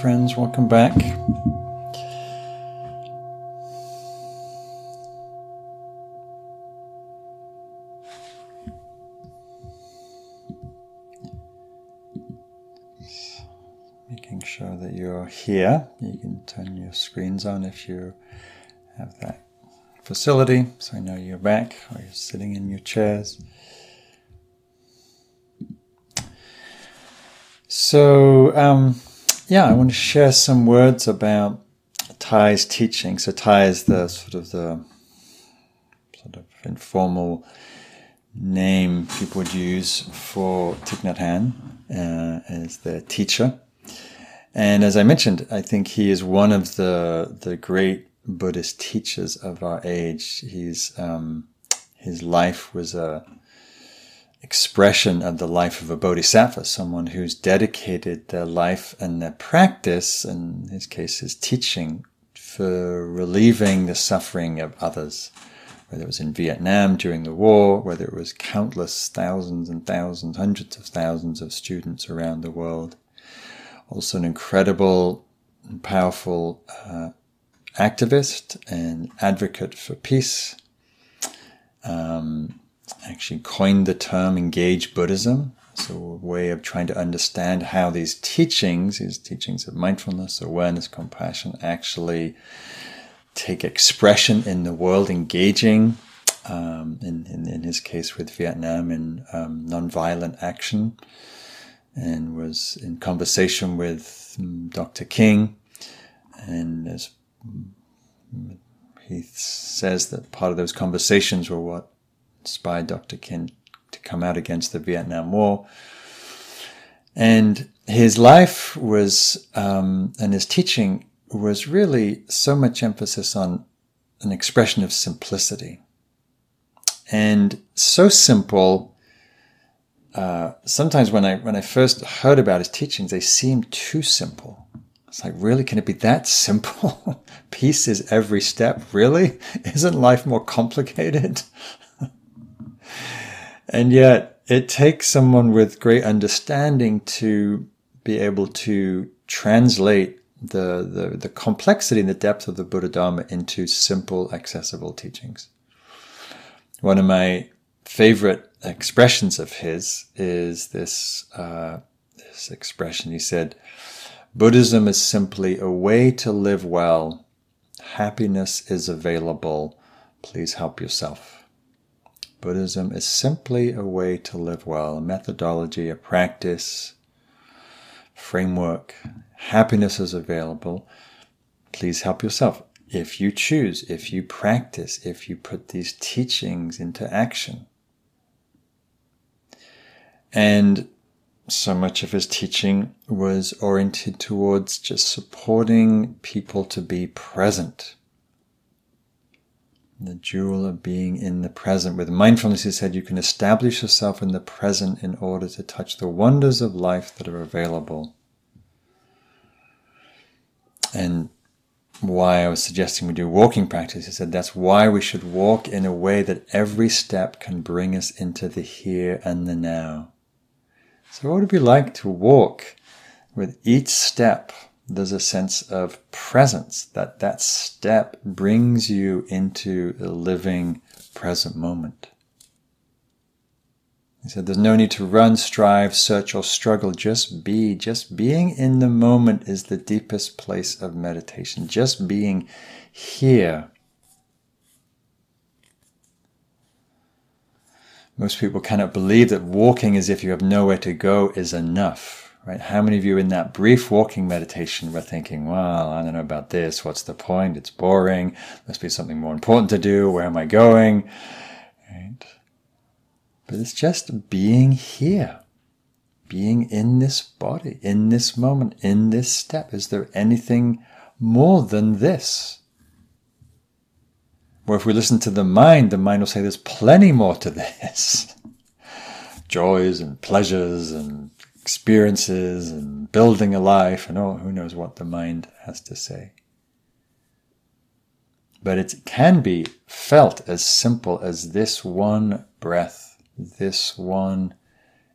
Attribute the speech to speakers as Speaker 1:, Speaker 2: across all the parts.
Speaker 1: friends, welcome back. Making sure that you're here. You can turn your screens on if you have that facility, so I know you're back or you're sitting in your chairs. So, um, yeah, I want to share some words about Thay's teaching. So, Thay is the sort of the sort of informal name people would use for Thich Nhat Hanh uh, as their teacher. And as I mentioned, I think he is one of the the great Buddhist teachers of our age. He's um, his life was a expression of the life of a bodhisattva, someone who's dedicated their life and their practice, in his case, his teaching, for relieving the suffering of others. Whether it was in Vietnam during the war, whether it was countless thousands and thousands, hundreds of thousands of students around the world. Also, an incredible and powerful uh, activist and advocate for peace. Um, actually coined the term engage Buddhism. So a way of trying to understand how these teachings, these teachings of mindfulness, awareness, compassion, actually take expression in the world, engaging, um, in, in, in, his case with Vietnam, in um, nonviolent action, and was in conversation with um, Dr. King. And as he says that part of those conversations were what inspired Dr. King to come out against the Vietnam War. And his life was, um, and his teaching was really so much emphasis on an expression of simplicity. And so simple, uh, sometimes when I, when I first heard about his teachings, they seemed too simple. It's like, really? Can it be that simple? Peace is every step. Really? Isn't life more complicated? and yet, it takes someone with great understanding to be able to translate the, the, the complexity and the depth of the Buddha Dharma into simple, accessible teachings. One of my favorite expressions of his is this, uh, this expression. He said, Buddhism is simply a way to live well. Happiness is available. Please help yourself. Buddhism is simply a way to live well, a methodology, a practice, framework. Happiness is available. Please help yourself. If you choose, if you practice, if you put these teachings into action. And so much of his teaching was oriented towards just supporting people to be present. The jewel of being in the present. With mindfulness, he said, you can establish yourself in the present in order to touch the wonders of life that are available. And why I was suggesting we do walking practice, he said that's why we should walk in a way that every step can bring us into the here and the now. So, what would it be like to walk with each step? There's a sense of presence that that step brings you into the living present moment. He said, There's no need to run, strive, search, or struggle. Just be. Just being in the moment is the deepest place of meditation. Just being here Most people cannot believe that walking as if you have nowhere to go is enough, right? How many of you in that brief walking meditation were thinking, well, I don't know about this. What's the point? It's boring. Must be something more important to do. Where am I going? Right? But it's just being here, being in this body, in this moment, in this step. Is there anything more than this? Or if we listen to the mind, the mind will say there's plenty more to this. Joys and pleasures and experiences and building a life and oh, who knows what the mind has to say. But it can be felt as simple as this one breath, this one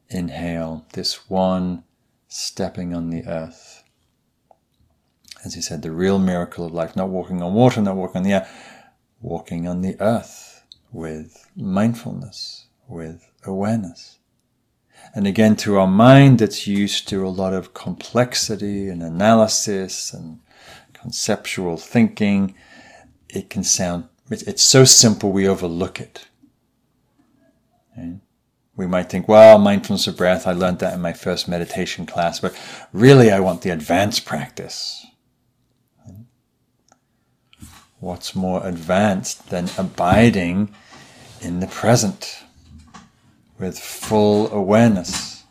Speaker 1: inhale, this one stepping on the earth. as he said, the real miracle of life, not walking on water, not walking on the air, walking on the earth with mindfulness, with awareness. And again, to our mind that's used to a lot of complexity and analysis and conceptual thinking, it can sound, it's so simple we overlook it. We might think, well, mindfulness of breath, I learned that in my first meditation class, but really I want the advanced practice. What's more advanced than abiding in the present with full awareness?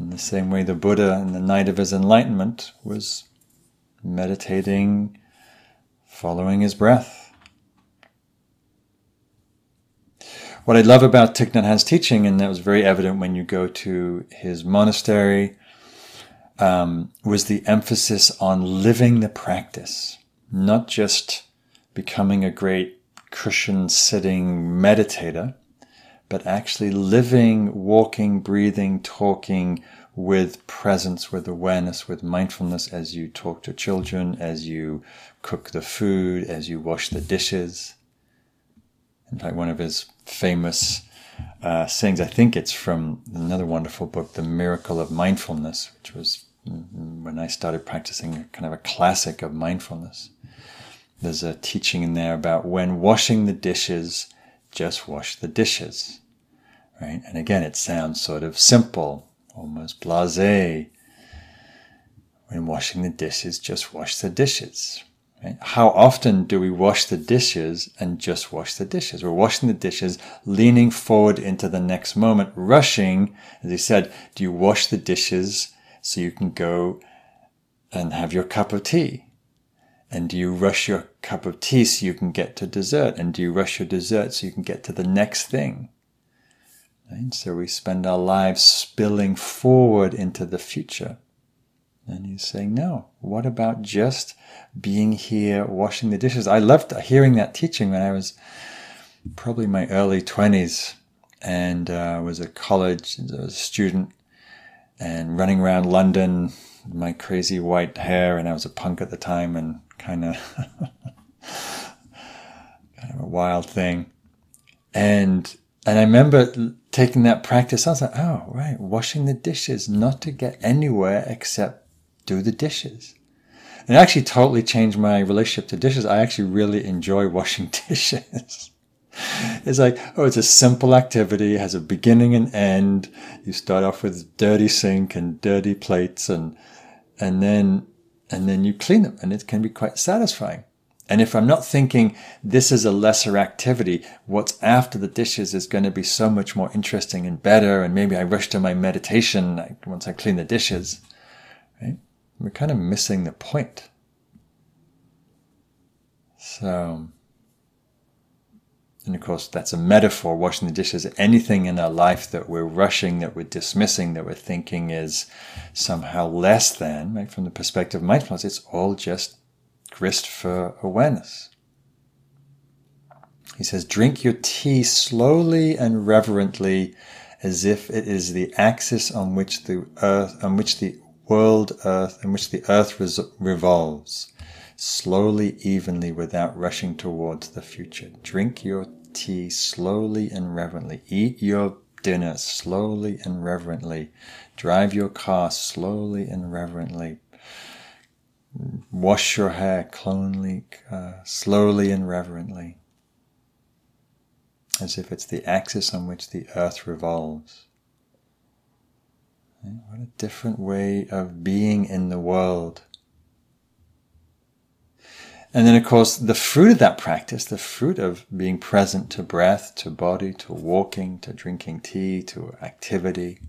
Speaker 1: In the same way the Buddha in the night of his enlightenment was meditating, following his breath. What I love about Thich Nhat Hanh's teaching, and that was very evident when you go to his monastery, um, was the emphasis on living the practice, not just becoming a great cushion sitting meditator, but actually living, walking, breathing, talking with presence, with awareness, with mindfulness as you talk to children, as you cook the food, as you wash the dishes. In fact, one of his famous uh, sayings, I think it's from another wonderful book, The Miracle of Mindfulness, which was when I started practicing kind of a classic of mindfulness. There's a teaching in there about when washing the dishes, just wash the dishes. Right? And again, it sounds sort of simple, almost blase. When washing the dishes, just wash the dishes. Right? How often do we wash the dishes and just wash the dishes? We're washing the dishes, leaning forward into the next moment, rushing. As he said, do you wash the dishes so you can go and have your cup of tea? And do you rush your cup of tea so you can get to dessert? And do you rush your dessert so you can get to the next thing? Right? So we spend our lives spilling forward into the future. And he's saying, no, what about just being here, washing the dishes? I loved hearing that teaching when I was probably my early 20s and uh, was a college a student and running around London, my crazy white hair, and I was a punk at the time and kind of kind of a wild thing. And and I remember taking that practice. I was like, oh, right, washing the dishes, not to get anywhere except do the dishes. And it actually totally changed my relationship to dishes. I actually really enjoy washing dishes. it's like, oh, it's a simple activity. It has a beginning and end. You start off with dirty sink and dirty plates and, and then, and then you clean them and it can be quite satisfying. And if I'm not thinking this is a lesser activity, what's after the dishes is going to be so much more interesting and better. And maybe I rush to my meditation once I clean the dishes, right? we're kind of missing the point. So, and of course, that's a metaphor, washing the dishes. Anything in our life that we're rushing, that we're dismissing, that we're thinking is somehow less than, right, from the perspective of mindfulness, it's all just grist for awareness. He says, drink your tea slowly and reverently as if it is the axis on which the earth, on which the world earth in which the earth revolves, slowly, evenly, without rushing towards the future. Drink your tea slowly and reverently. Eat your dinner slowly and reverently. Drive your car slowly and reverently. Wash your hair clonely, uh, slowly and reverently, as if it's the axis on which the earth revolves. What a different way of being in the world. And then, of course, the fruit of that practice, the fruit of being present to breath, to body, to walking, to drinking tea, to activity,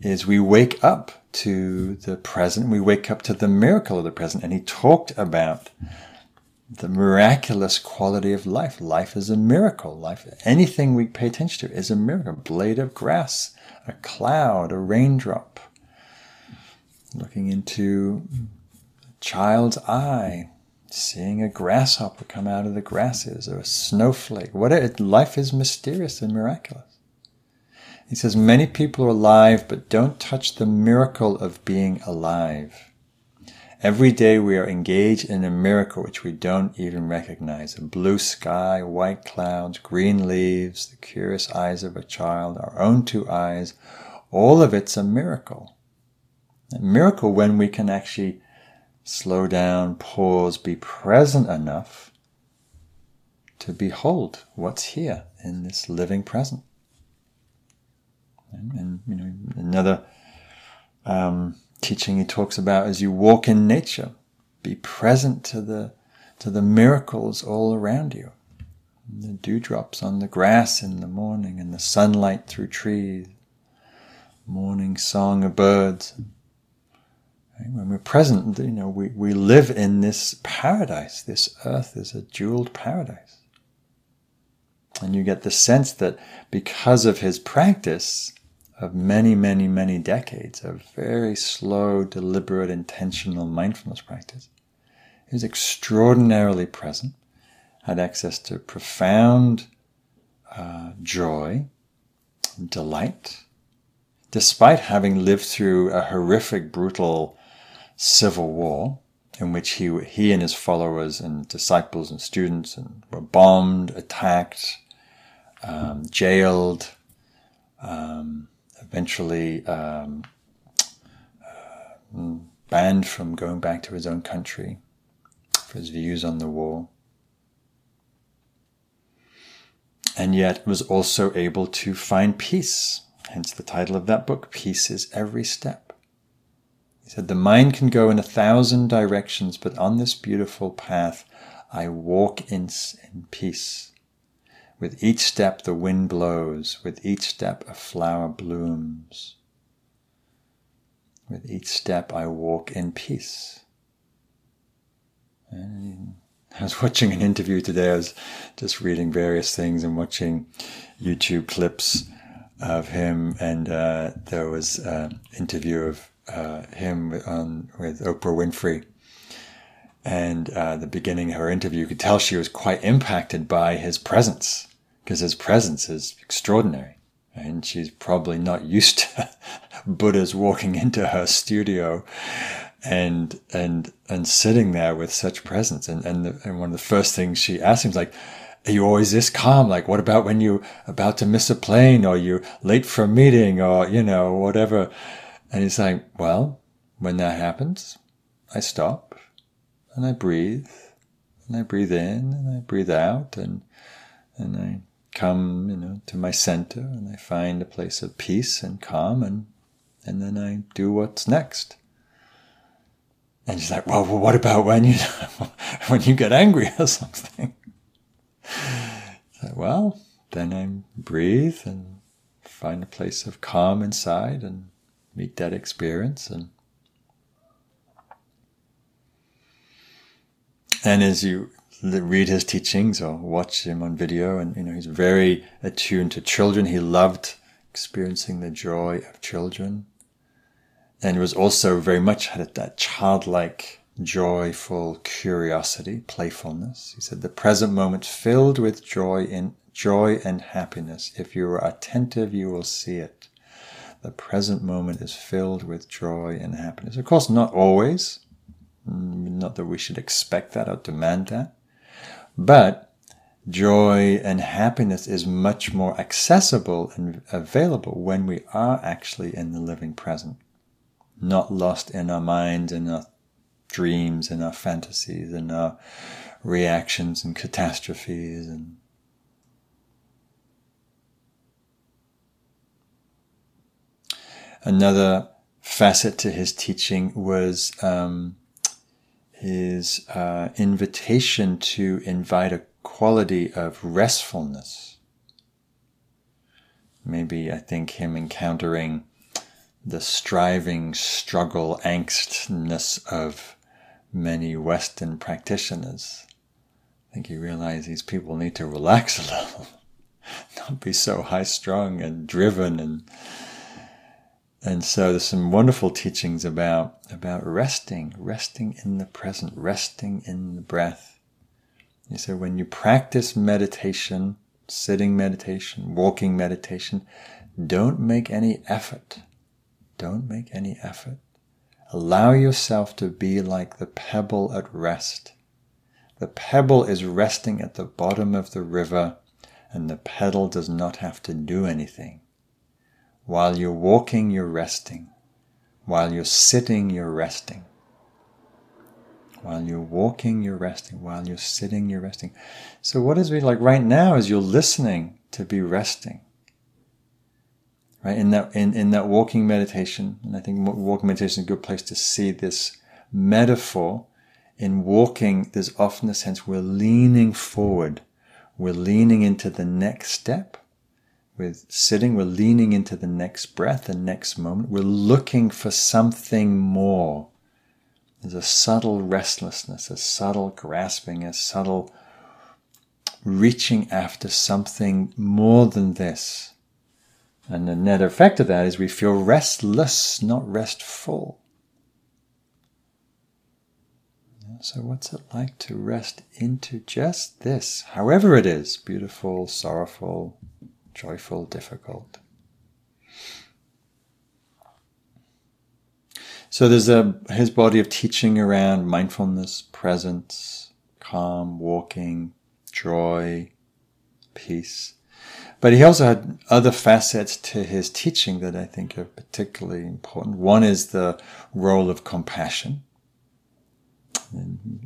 Speaker 1: is we wake up to the present. We wake up to the miracle of the present. And he talked about the miraculous quality of life. Life is a miracle. Life, anything we pay attention to is a miracle. A blade of grass a cloud, a raindrop, looking into a child's eye, seeing a grasshopper come out of the grasses or a snowflake. What life is mysterious and miraculous. He says many people are alive but don't touch the miracle of being alive. Every day we are engaged in a miracle which we don't even recognize. A blue sky, white clouds, green leaves, the curious eyes of a child, our own two eyes, all of it's a miracle. A miracle when we can actually slow down, pause, be present enough to behold what's here in this living present. And, and you know, another um, teaching he talks about as you walk in nature, be present to the to the miracles all around you. The dewdrops on the grass in the morning and the sunlight through trees, morning song of birds. When we're present, you know, we, we live in this paradise. This earth is a jeweled paradise. And you get the sense that because of his practice, of many, many, many decades of very slow, deliberate, intentional mindfulness practice. He was extraordinarily present, had access to profound uh, joy, delight, despite having lived through a horrific, brutal civil war in which he, he and his followers and disciples and students and were bombed, attacked, um, jailed, um, eventually um, uh, banned from going back to his own country for his views on the war. And yet was also able to find peace. Hence the title of that book, Peace is Every Step. Said, The mind can go in a thousand directions, but on this beautiful path I walk in, in peace. With each step, the wind blows. With each step, a flower blooms. With each step, I walk in peace. And I was watching an interview today. I was just reading various things and watching YouTube clips of him, and uh, there was an interview of uh, him on, with Oprah Winfrey. And uh, the beginning of her interview, you could tell she was quite impacted by his presence because his presence is extraordinary. And she's probably not used to Buddhas walking into her studio and and and sitting there with such presence. And and, the, and one of the first things she asked him is like, "Are you always this calm? Like, what about when you're about to miss a plane, or you're late for a meeting, or you know whatever?" And he's like, "Well, when that happens, I stop and I breathe, and I breathe in and I breathe out, and and I come, you know, to my center and I find a place of peace and calm and and then I do what's next. And she's like, well, well what about when you when you get angry or something? well, then I breathe and find a place of calm inside and meet that experience and and as you read his teachings or watch him on video. And, you know, he's very attuned to children. He loved experiencing the joy of children. And was also very much had that childlike, joyful curiosity, playfulness. He said, the present moment filled with joy in joy and happiness. If you are attentive, you will see it. The present moment is filled with joy and happiness. Of course, not always. Mm, not that we should expect that or demand that. But joy and happiness is much more accessible and available when we are actually in the living present, not lost in our minds, in our dreams, in our fantasies, in our reactions and catastrophes and Another facet to his teaching was um, his uh, invitation to invite a quality of restfulness. Maybe I think him encountering the striving, struggle, angstness of many Western practitioners. I think he realized these people need to relax a little, not be so high strung and driven and and so there's some wonderful teachings about, about resting, resting in the present, resting in the breath. He said when you practice meditation, sitting meditation, walking meditation, don't make any effort. Don't make any effort. Allow yourself to be like the pebble at rest. The pebble is resting at the bottom of the river, and the pedal does not have to do anything. While you're walking, you're resting. While you're sitting, you're resting. While you're walking, you're resting. While you're sitting, you're resting. So, what is it like right now as you're listening to be resting? Right in that in, in that walking meditation, and I think walking meditation is a good place to see this metaphor. In walking, there's often a sense we're leaning forward, we're leaning into the next step. With sitting, we're leaning into the next breath, the next moment. We're looking for something more there's a subtle restlessness, a subtle grasping, a subtle reaching after something more than this. And the net effect of that is we feel restless, not restful. So, what's it like to rest into just this, however it is beautiful, sorrowful, joyful, difficult? So there's a his body of teaching around mindfulness, presence, calm, walking, joy, peace. But he also had other facets to his teaching that I think are particularly important. One is the role of compassion,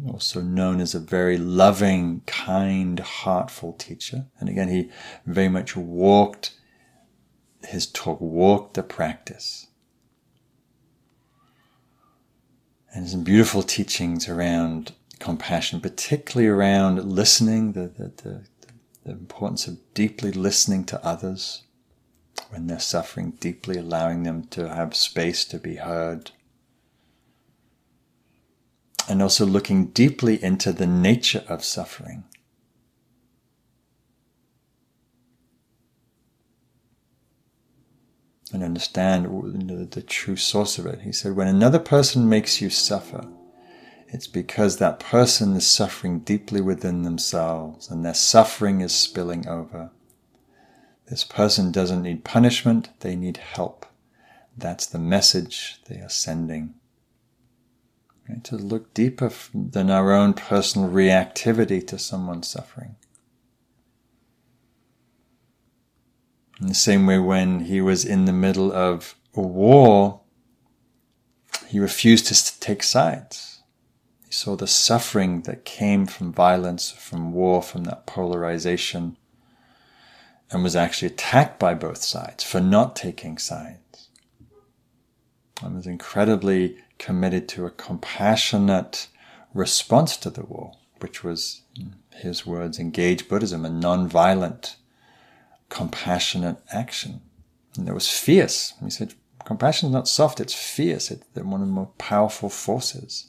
Speaker 1: also known as a very loving, kind, heartful teacher. And again, he very much walked his talk, walked the practice and some beautiful teachings around compassion, particularly around listening, the, the, the, the importance of deeply listening to others when they're suffering, deeply allowing them to have space to be heard. And also looking deeply into the nature of suffering. and understand the, true source of it. He said, when another person makes you suffer, it's because that person is suffering deeply within themselves and their suffering is spilling over. This person doesn't need punishment, they need help. That's the message they are sending. Right? To look deeper than our own personal reactivity to someone's suffering. In the same way, when he was in the middle of a war, he refused to take sides. He saw the suffering that came from violence, from war, from that polarization, and was actually attacked by both sides for not taking sides. And was incredibly committed to a compassionate response to the war, which was, in his words, engage Buddhism, a non-violent compassionate action. And it was fierce. He said, compassion is not soft, it's fierce. It's one of the more powerful forces.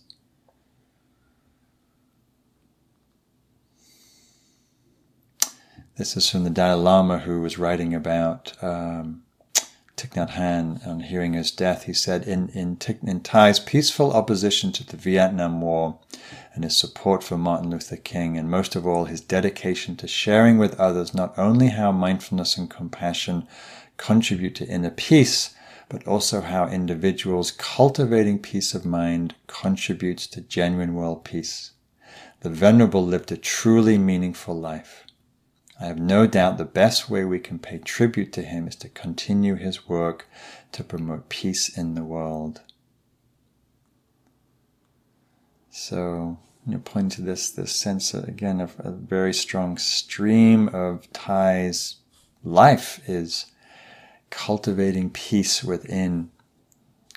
Speaker 1: This is from the Dalai Lama who was writing about um, Thich Nhat Hanh on hearing his death. He said, in, in, Thay's peaceful opposition to the Vietnam War, and his support for Martin Luther King, and most of all, his dedication to sharing with others not only how mindfulness and compassion contribute to inner peace, but also how individuals cultivating peace of mind contributes to genuine world peace. The Venerable lived a truly meaningful life. I have no doubt the best way we can pay tribute to him is to continue his work to promote peace in the world. So, you know, pointing to this this sense uh, again of a very strong stream of Thay's. life is cultivating peace within,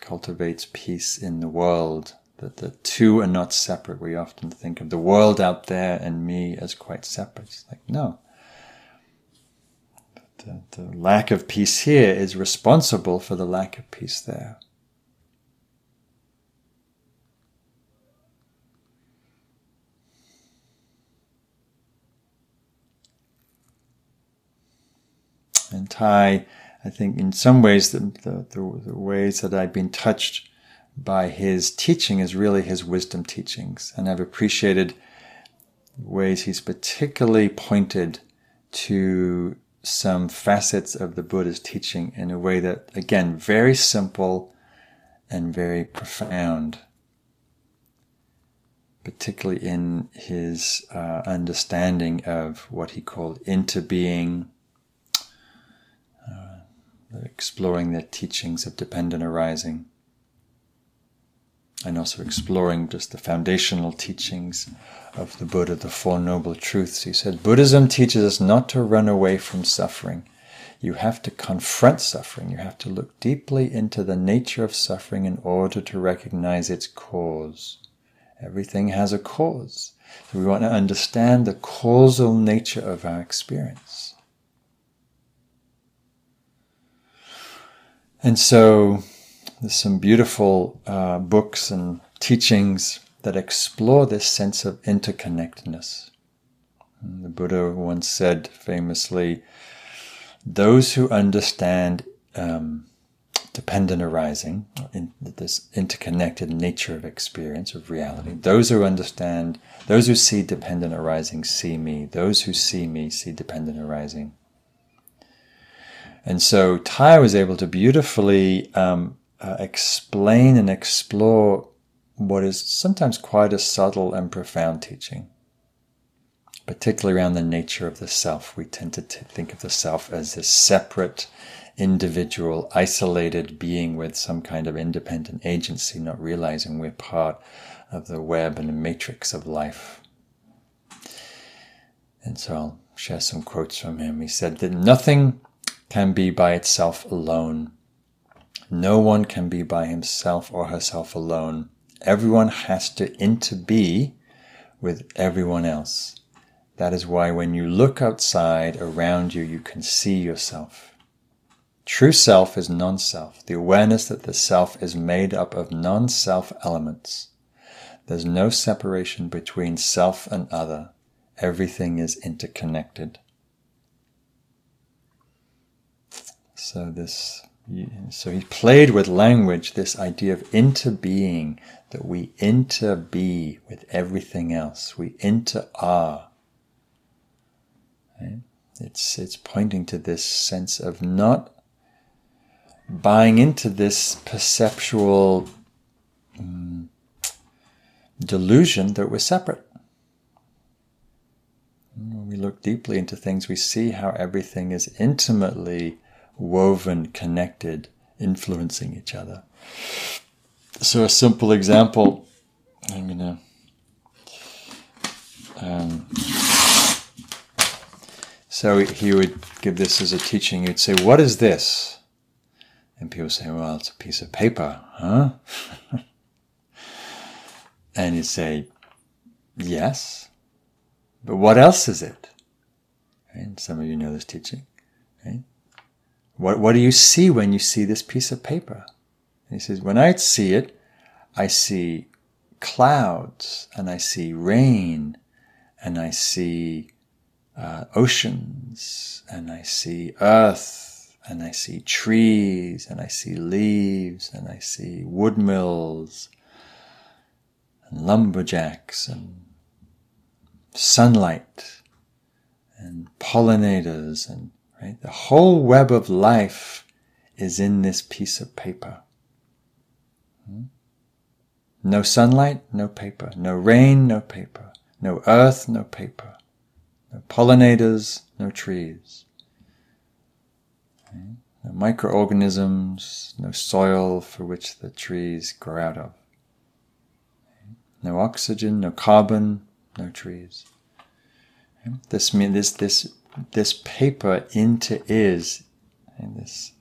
Speaker 1: cultivates peace in the world. That the two are not separate. We often think of the world out there and me as quite separate. It's like no. The, the lack of peace here is responsible for the lack of peace there. and Thay, I think in some ways, the, the, the ways that I've been touched by his teaching is really his wisdom teachings. And I've appreciated ways he's particularly pointed to some facets of the Buddha's teaching in a way that, again, very simple and very profound, particularly in his uh, understanding of what he called interbeing, uh, exploring the teachings of dependent arising, and also exploring just the foundational teachings of the Buddha, the Four Noble Truths. He said, Buddhism teaches us not to run away from suffering you have to confront suffering. You have to look deeply into the nature of suffering in order to recognize its cause. Everything has a cause. So we want to understand the causal nature of our experience. And so there's some beautiful uh, books and teachings that explore this sense of interconnectedness. And the Buddha once said famously, those who understand um, dependent arising, in this interconnected nature of experience, of reality, those who understand, those who see dependent arising see me, those who see me see dependent arising. And so Thay was able to beautifully um, uh, explain and explore what is sometimes quite a subtle and profound teaching particularly around the nature of the self. We tend to t- think of the self as this separate, individual, isolated being with some kind of independent agency, not realizing we're part of the web and the matrix of life. And so I'll share some quotes from him. He said that nothing can be by itself alone. No one can be by himself or herself alone. Everyone has to interbe with everyone else. That is why when you look outside around you, you can see yourself. True self is non self, the awareness that the self is made up of non self elements. There's no separation between self and other. Everything is interconnected. So this so he played with language this idea of interbeing, that we interbe with everything else. We inter are Right? It's, it's pointing to this sense of not buying into this perceptual um, delusion that we're separate. When we look deeply into things, we see how everything is intimately woven, connected, influencing each other. So, a simple example I'm going to. Um, so he would give this as a teaching. He'd say, What is this? And people say, Well, it's a piece of paper, huh? and he'd say, Yes. But what else is it? And some of you know this teaching. What, what do you see when you see this piece of paper? And he says, When I see it, I see clouds and I see rain and I see uh, oceans, and I see earth, and I see trees, and I see leaves, and I see woodmills and lumberjacks, and sunlight, and pollinators, and right, the whole web of life is in this piece of paper. Hmm? No sunlight, no paper. No rain, no paper. No earth, no paper. No pollinators, no trees. Okay? No microorganisms, no soil for which the trees grow out of. Hmm? No oxygen, no carbon, no trees. Hmm? This means this this this paper into is and this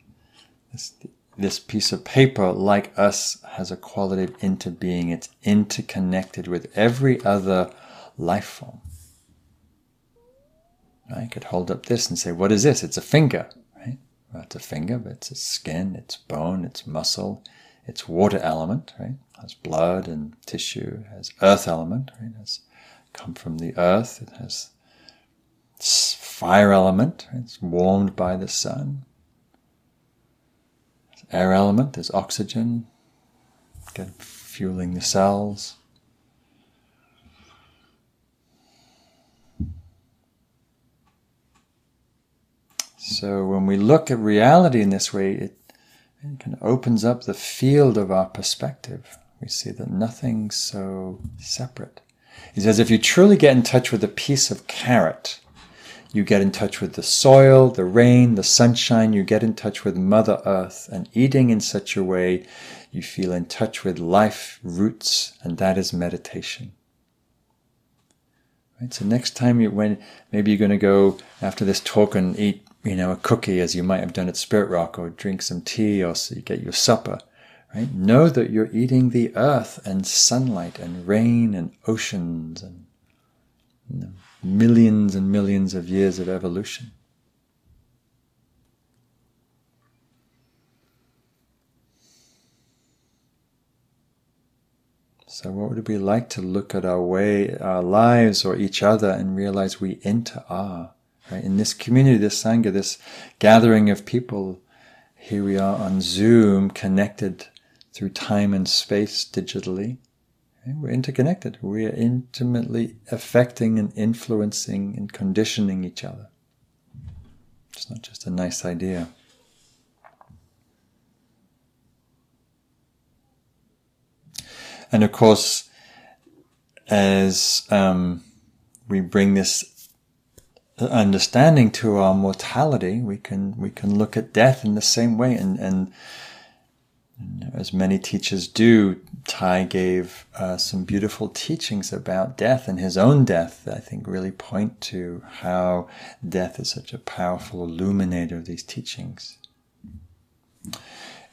Speaker 1: this this piece of paper, like us, has a quality of into interbeing. It's interconnected with every other life form. I could hold up this and say, what is this? It's a finger, right? Well, it's a finger, but it's a skin, it's bone, it's muscle, it's water element, right? It has blood and tissue, it has earth element, right? It has come from the earth, it has fire element, it's warmed by the sun. air element, there's oxygen, again, fueling the cells. So when we look at reality in this way, it, It kind of opens up the field of our perspective. We see that nothing's so separate. He says if you truly get in touch with a piece of carrot, you get in touch with the soil, the rain, the sunshine, you get in touch with Mother Earth, and eating in such a way you feel in touch with life roots, and that is meditation. Right? So next time you when maybe you're going to go after this talk and eat, you know, a cookie as you might have done at Spirit Rock, or drink some tea, or so you get your supper. Right? Know that you're eating the earth and sunlight and rain and oceans and you know, millions and millions of years of evolution. So, what would it be like to look at our way, our lives, or each other, and realize we inter are right in this community, this sangha, this gathering of people? Here we are on Zoom, connected through time and space digitally. We're interconnected. We are intimately affecting and influencing and conditioning each other. It's not just a nice idea. And of course, as um, we bring this understanding to our mortality, we can we can look at death in the same way. And, and, and as many teachers do, Thay gave uh, some beautiful teachings about death and his own death. That I think really point to how death is such a powerful illuminator of these teachings.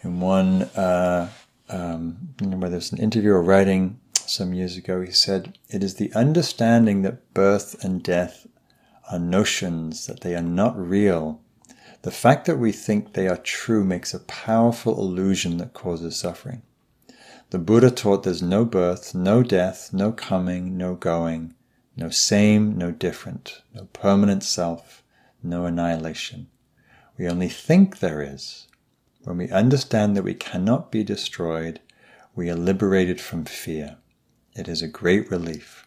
Speaker 1: In one uh, um, whether there's an interview or writing some years ago, he said, It is the understanding that birth and death are notions, that they are not real. The fact that we think they are true makes a powerful illusion that causes suffering. The Buddha taught there's no birth, no death, no coming, no going, no same, no different, no permanent self, no annihilation. We only think there is. When we understand that we cannot be destroyed, we are liberated from fear. It is a great relief.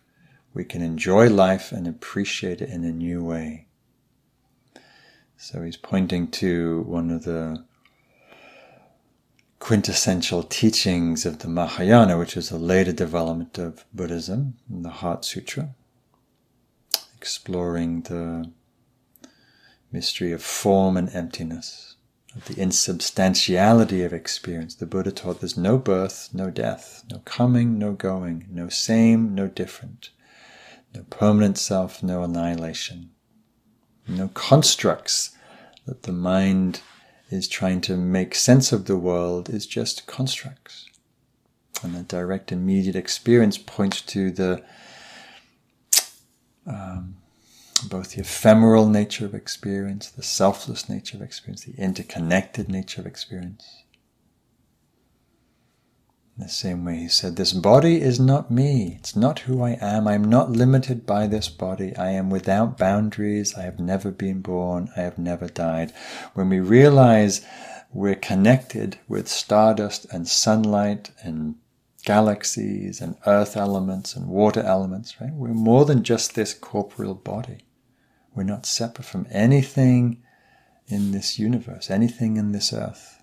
Speaker 1: We can enjoy life and appreciate it in a new way. So he's pointing to one of the quintessential teachings of the Mahayana, which is a later development of Buddhism, the Heart Sutra, exploring the mystery of form and emptiness of the insubstantiality of experience. The Buddha taught there's no birth, no death, no coming, no going, no same, no different, no permanent self, no annihilation, no constructs that the mind is trying to make sense of the world is just constructs. And the direct immediate experience points to the um, both the ephemeral nature of experience, the selfless nature of experience, the interconnected nature of experience. The same way, he said, This body is not me. It's not who I am. I am not limited by this body. I am without boundaries. I have never been born. I have never died. When we realize we're connected with stardust and sunlight and galaxies and earth elements and water elements, right? We're more than just this corporeal body. We're not separate from anything in this universe, anything in this earth.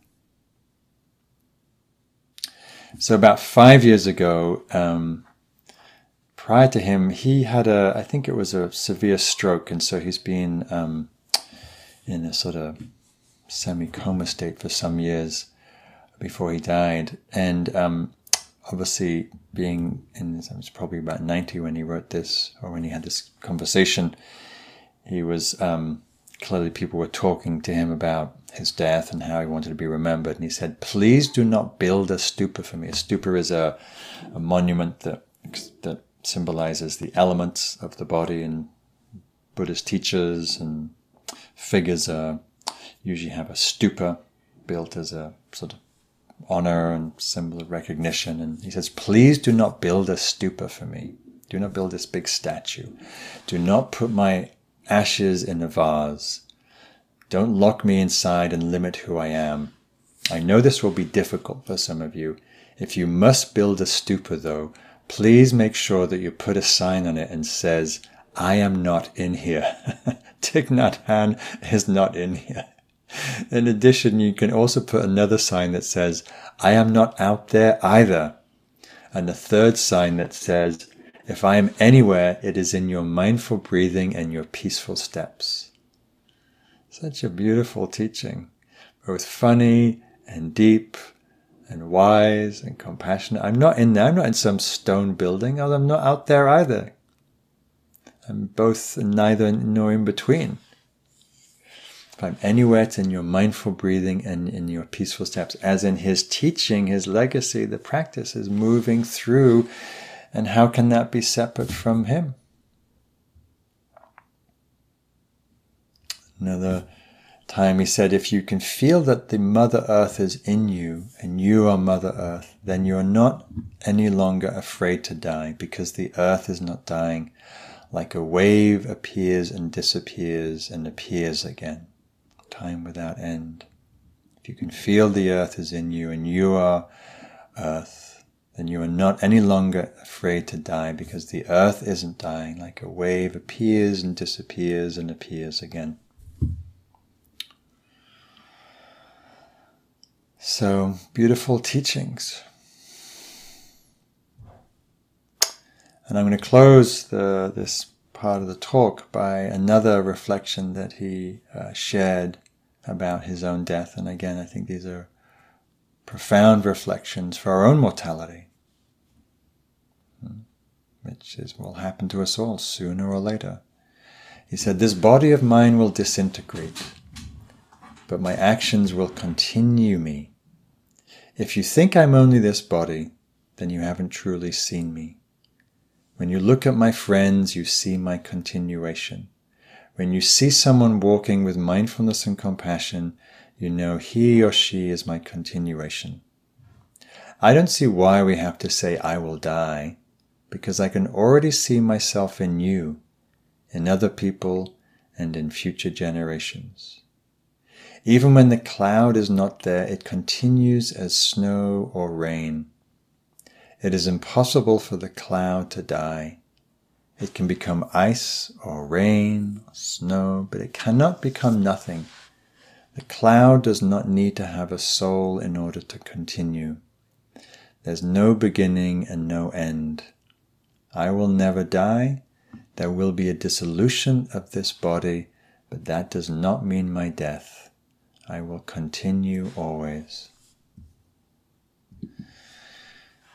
Speaker 1: So, about five years ago, um, prior to him, he had a, I think it was a severe stroke, and so he's been um, in a sort of semi coma state for some years before he died. And um, obviously, being in, it was probably about 90 when he wrote this, or when he had this conversation he was um, clearly people were talking to him about his death and how he wanted to be remembered. And he said, "Please do not build a stupa for me. A stupa is a, a monument that that symbolizes the elements of the body, and Buddhist teachers and figures uh, usually have a stupa built as a sort of honor and symbol of recognition. And he says, "Please do not build a stupa for me." Do not build this big statue. Do not put my ashes in a vase. Don't lock me inside and limit who I am. I know this will be difficult for some of you. If you must build a stupa, though, please make sure that you put a sign on it and says, I am not in here. Thich Nhat is not in here. In addition, you can also put another sign that says, I am not out there either. And a third sign that says, If I am anywhere, it is in your mindful breathing and your peaceful steps. Such a beautiful teaching, both funny and deep and wise and compassionate. I'm not in there, I'm not in some stone building, I'm not out there either. I'm both neither nor in between. If I'm anywhere, it's in your mindful breathing and in your peaceful steps. As in his teaching, his legacy, the practice is moving through. And how can that be separate from him? Another time he said, if you can feel that the Mother Earth is in you and you are Mother Earth, then you are not any longer afraid to die because the earth is not dying. Like a wave appears and disappears and appears again, time without end. If you can feel the earth is in you and you are earth, then you are not any longer afraid to die because the earth isn't dying. Like a wave appears and disappears and appears again. So beautiful teachings. And I'm going to close the, this part of the talk by another reflection that he uh, shared about his own death. And again, I think these are profound reflections for our own mortality, hmm, which is, will happen to us all sooner or later. He said, This body of mine will disintegrate, but my actions will continue me. If you think I'm only this body, then you haven't truly seen me. When you look at my friends, you see my continuation. When you see someone walking with mindfulness and compassion, you know he or she is my continuation. I don't see why we have to say, I will die, because I can already see myself in you, in other people, and in future generations. Even when the cloud is not there, it continues as snow or rain. It is impossible for the cloud to die. It can become ice or rain or snow, but it cannot become nothing. The cloud does not need to have a soul in order to continue. There's no beginning and no end. I will never die. There will be a dissolution of this body, but that does not mean my death. I will continue always.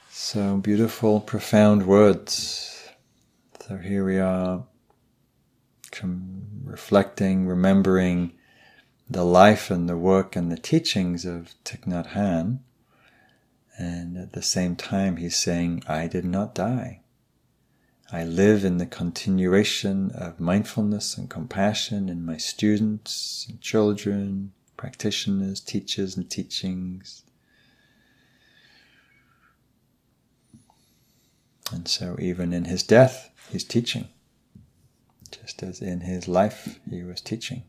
Speaker 1: So beautiful, profound words. So here we are, reflecting, remembering the life and the work and the teachings of Thich Nhat Hanh. And at the same time, he's saying, I did not die. I live in the continuation of mindfulness and compassion in my students and children, practitioners, teachers, and teachings. And so, even in his death, he's teaching, just as in his life, he was teaching.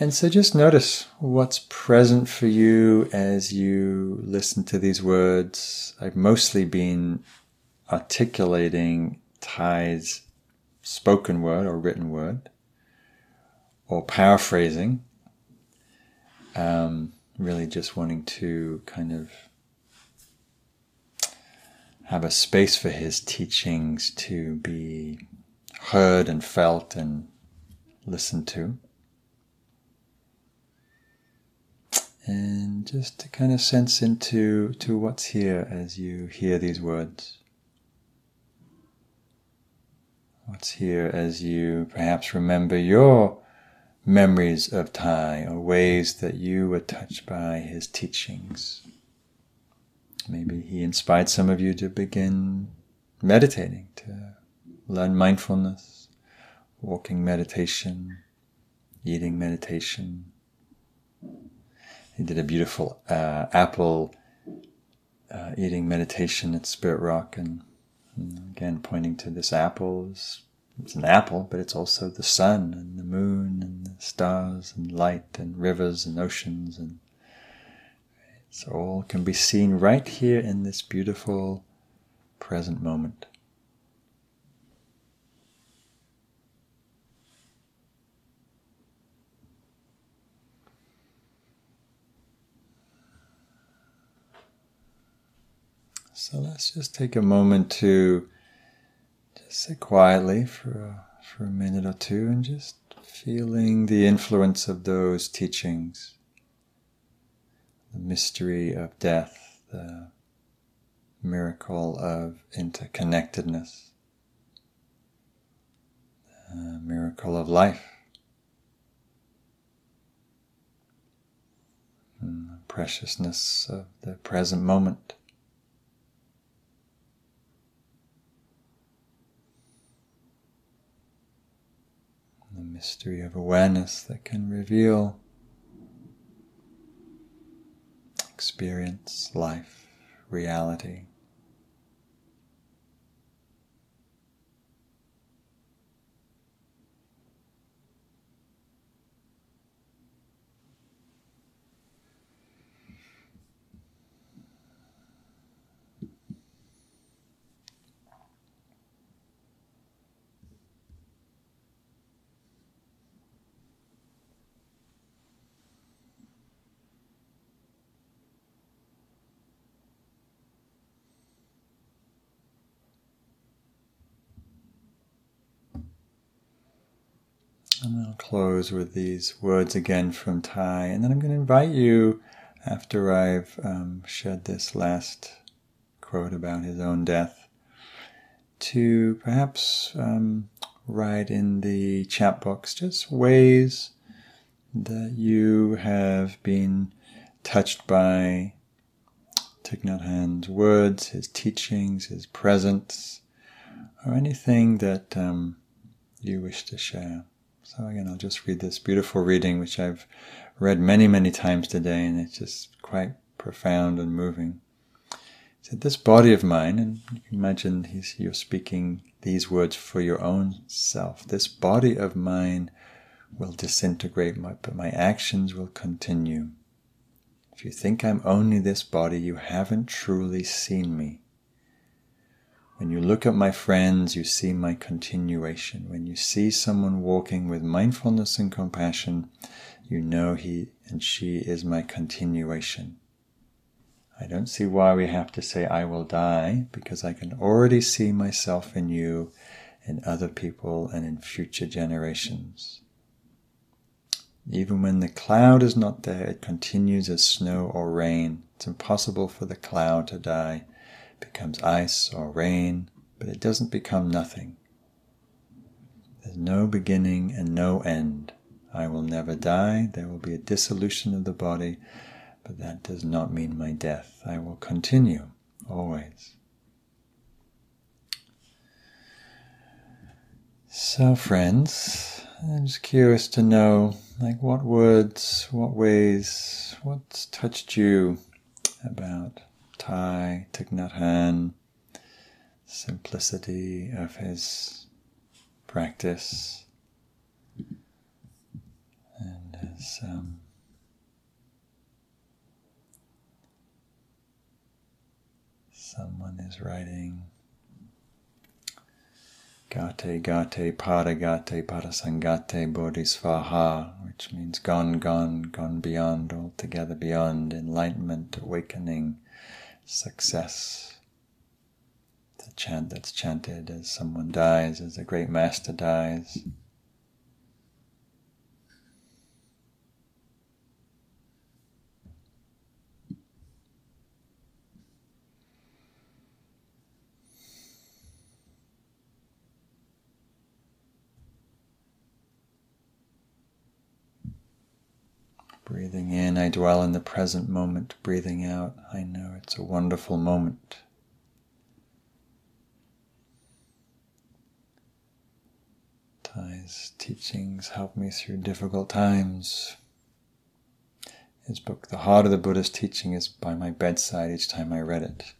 Speaker 1: And so, just notice what's present for you as you listen to these words. I've mostly been articulating Thay's spoken word or written word, or paraphrasing, um, really just wanting to kind of have a space for his teachings to be heard and felt and listened to. And just to kind of sense into to what's here as you hear these words. What's here as you perhaps remember your memories of Thay or ways that you were touched by his teachings. Maybe he inspired some of you to begin meditating, to learn mindfulness, walking meditation, eating meditation. He did a beautiful uh, apple uh, eating meditation at Spirit Rock, and, and again pointing to this apple. It's an apple, but it's also the sun and the moon and the stars and light and rivers and oceans and so all can be seen right here in this beautiful present moment. So let's just take a moment to just sit quietly for a, for a minute or two and just feeling the influence of those teachings, the mystery of death, the miracle of interconnectedness, the miracle of life. And the preciousness of the present moment. the mystery of awareness that can reveal experience, life, reality. And I'll close with these words again from Thay, and then I'm going to invite you, after I've um, shared this last quote about his own death, to perhaps um, write in the chat box just ways that you have been touched by Thich Nhat Hanh's words, his teachings, his presence, or anything that um, you wish to share. So again, I'll just read this beautiful reading, which I've read many, many times today, and it's just quite profound and moving. He said, "This body of mine, and you can imagine he's, you're speaking these words for your own self. This body of mine will disintegrate, but my actions will continue. If you think I'm only this body, you haven't truly seen me." When you look at my friends, you see my continuation. When you see someone walking with mindfulness and compassion, you know he and she is my continuation. I don't see why we have to say, I will die, because I can already see myself in you, in other people, and in future generations. Even when the cloud is not there, it continues as snow or rain. It's impossible for the cloud to die becomes ice or rain, but it doesn't become nothing. There's no beginning and no end. I will never die. There will be a dissolution of the body, but that does not mean my death. I will continue always. So, friends, I'm just curious to know, like, what words, what ways, what's touched you about Thay, Thich Nhat Hanh, simplicity of his practice, and as um, someone is writing. Gate Gate Paragate Parasamgate Bodhisvaha, which means gone, gone, gone beyond, altogether beyond, enlightenment, awakening, success. The chant that's chanted as someone dies, as a great master dies. Breathing in, I dwell in the present moment. Breathing out, I know it's a wonderful moment. Thay's teachings help me through difficult times. His book, The Heart of the Buddha's Teaching, is by my bedside each time I read it.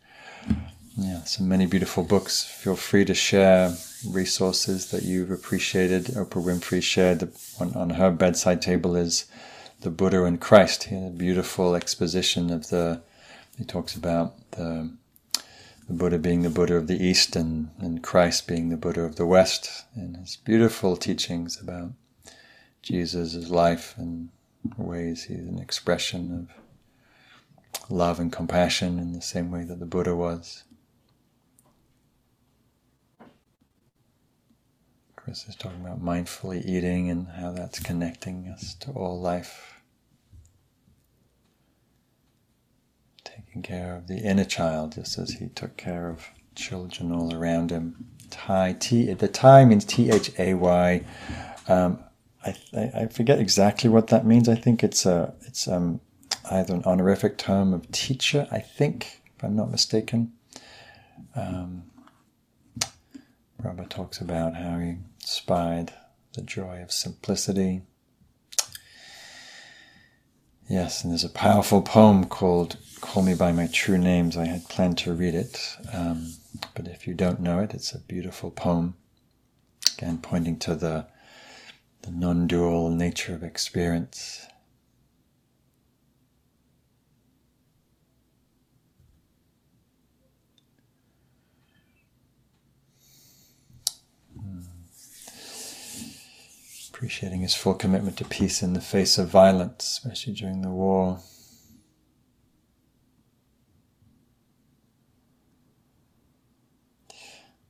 Speaker 1: Yeah, so many beautiful books. Feel free to share resources that you've appreciated. Oprah Winfrey shared the one on her bedside table is the Buddha and Christ. He had a beautiful exposition of the. He talks about the the Buddha being the Buddha of the East and, and Christ being the Buddha of the West, and his beautiful teachings about Jesus' life and ways he's an expression of love and compassion in the same way that the Buddha was. Chris is talking about mindfully eating and how that's connecting us to all life. Taking care of the inner child just as he took care of children all around him. Thay, T, the Thay means T H A Y. Um, I, I forget exactly what that means. I think it's a it's um, either an honorific term of teacher. I think, if I'm not mistaken. Um, talks about how he spied the joy of simplicity. Yes, and there's a powerful poem called "Call Me by My True Names." I had planned to read it, um, but if you don't know it, it's a beautiful poem. Again, pointing to the the non dual nature of experience. Appreciating his full commitment to peace in the face of violence, especially during the war.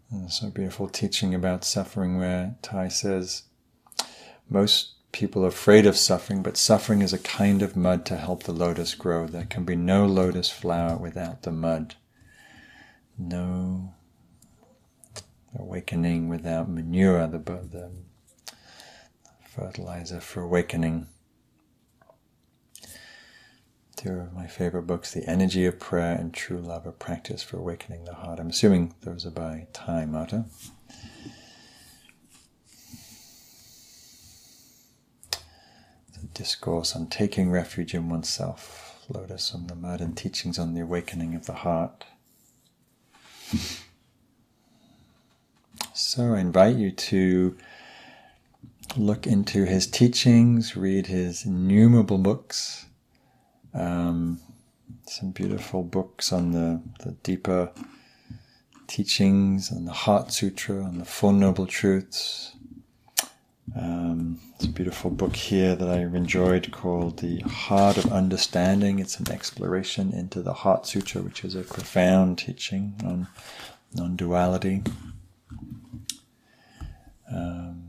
Speaker 1: And so beautiful teaching about suffering, where Thay says, most people are afraid of suffering, but suffering is a kind of mud to help the lotus grow. There can be no lotus flower without the mud. No awakening without manure, the, the fertilizer for awakening. Two of my favorite books, The Energy of Prayer and True Love, a practice for awakening the heart. I'm assuming those are by Thay Mata. The Discourse on taking refuge in oneself, Lotus on the Mud, and teachings on the awakening of the heart. So I invite you to look into his teachings, read his innumerable books, um, some beautiful books on the, the deeper teachings, on the Heart Sutra, on the Four Noble Truths, um, it's a beautiful book here that I've enjoyed called The Heart of Understanding. It's an exploration into the Heart Sutra, which is a profound teaching on non duality. Um,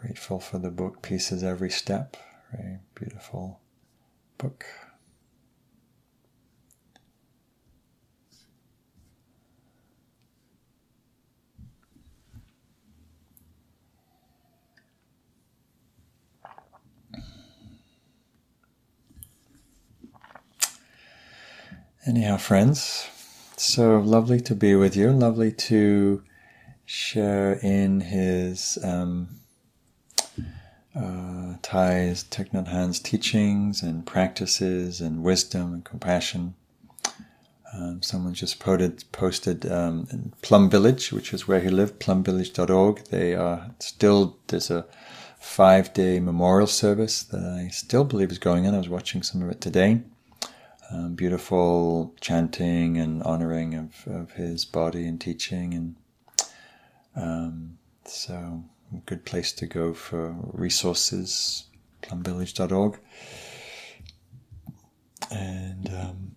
Speaker 1: grateful for the book Peace Is Every Step. Very beautiful book. Anyhow, friends, so lovely to be with you. Lovely to share in his um, Thay's Thich Nhat Hanh's teachings and practices and wisdom and compassion. Um, someone just posted, posted um, in Plum Village, which is where he lived, plumvillage.org. They are still, there's a five day memorial service that I still believe is going on. I was watching some of it today um, beautiful chanting and honoring of, of his body and teaching. And um, so, good place to go for resources, plumvillage.org. And, um,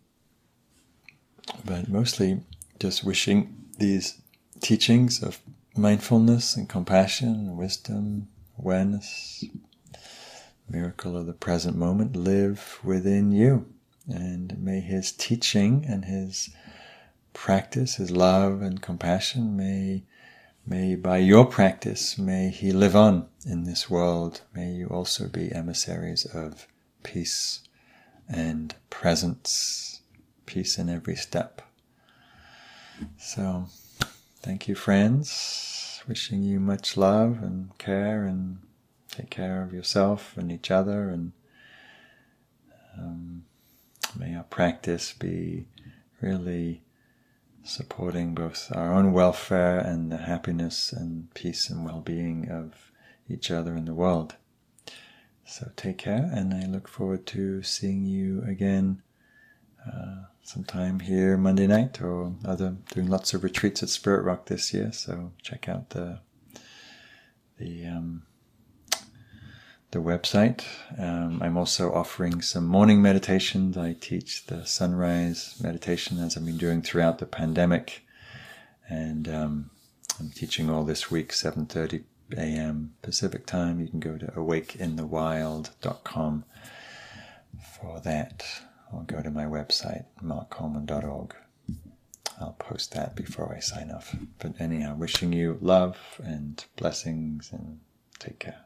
Speaker 1: but mostly just wishing these teachings of mindfulness and compassion, wisdom, awareness, miracle of the present moment live within you. And may his teaching and his practice, his love and compassion, may, may by your practice, may he live on in this world. May you also be emissaries of peace and presence, peace in every step. So, thank you, friends. Wishing you much love and care, and take care of yourself and each other, and um, May our practice be really supporting both our own welfare and the happiness and peace and well being of each other in the world. So take care, and I look forward to seeing you again uh, sometime here Monday night or other doing lots of retreats at Spirit Rock this year. So check out the the um, the website. Um, I'm also offering some morning meditations. I teach the sunrise meditation as I've been doing throughout the pandemic, and um, I'm teaching all this week, 7:30 a.m. Pacific time. You can go to awakeinthewild.com for that, or go to my website, markcoleman.org. I'll post that before I sign off. But anyhow, wishing you love and blessings and take care.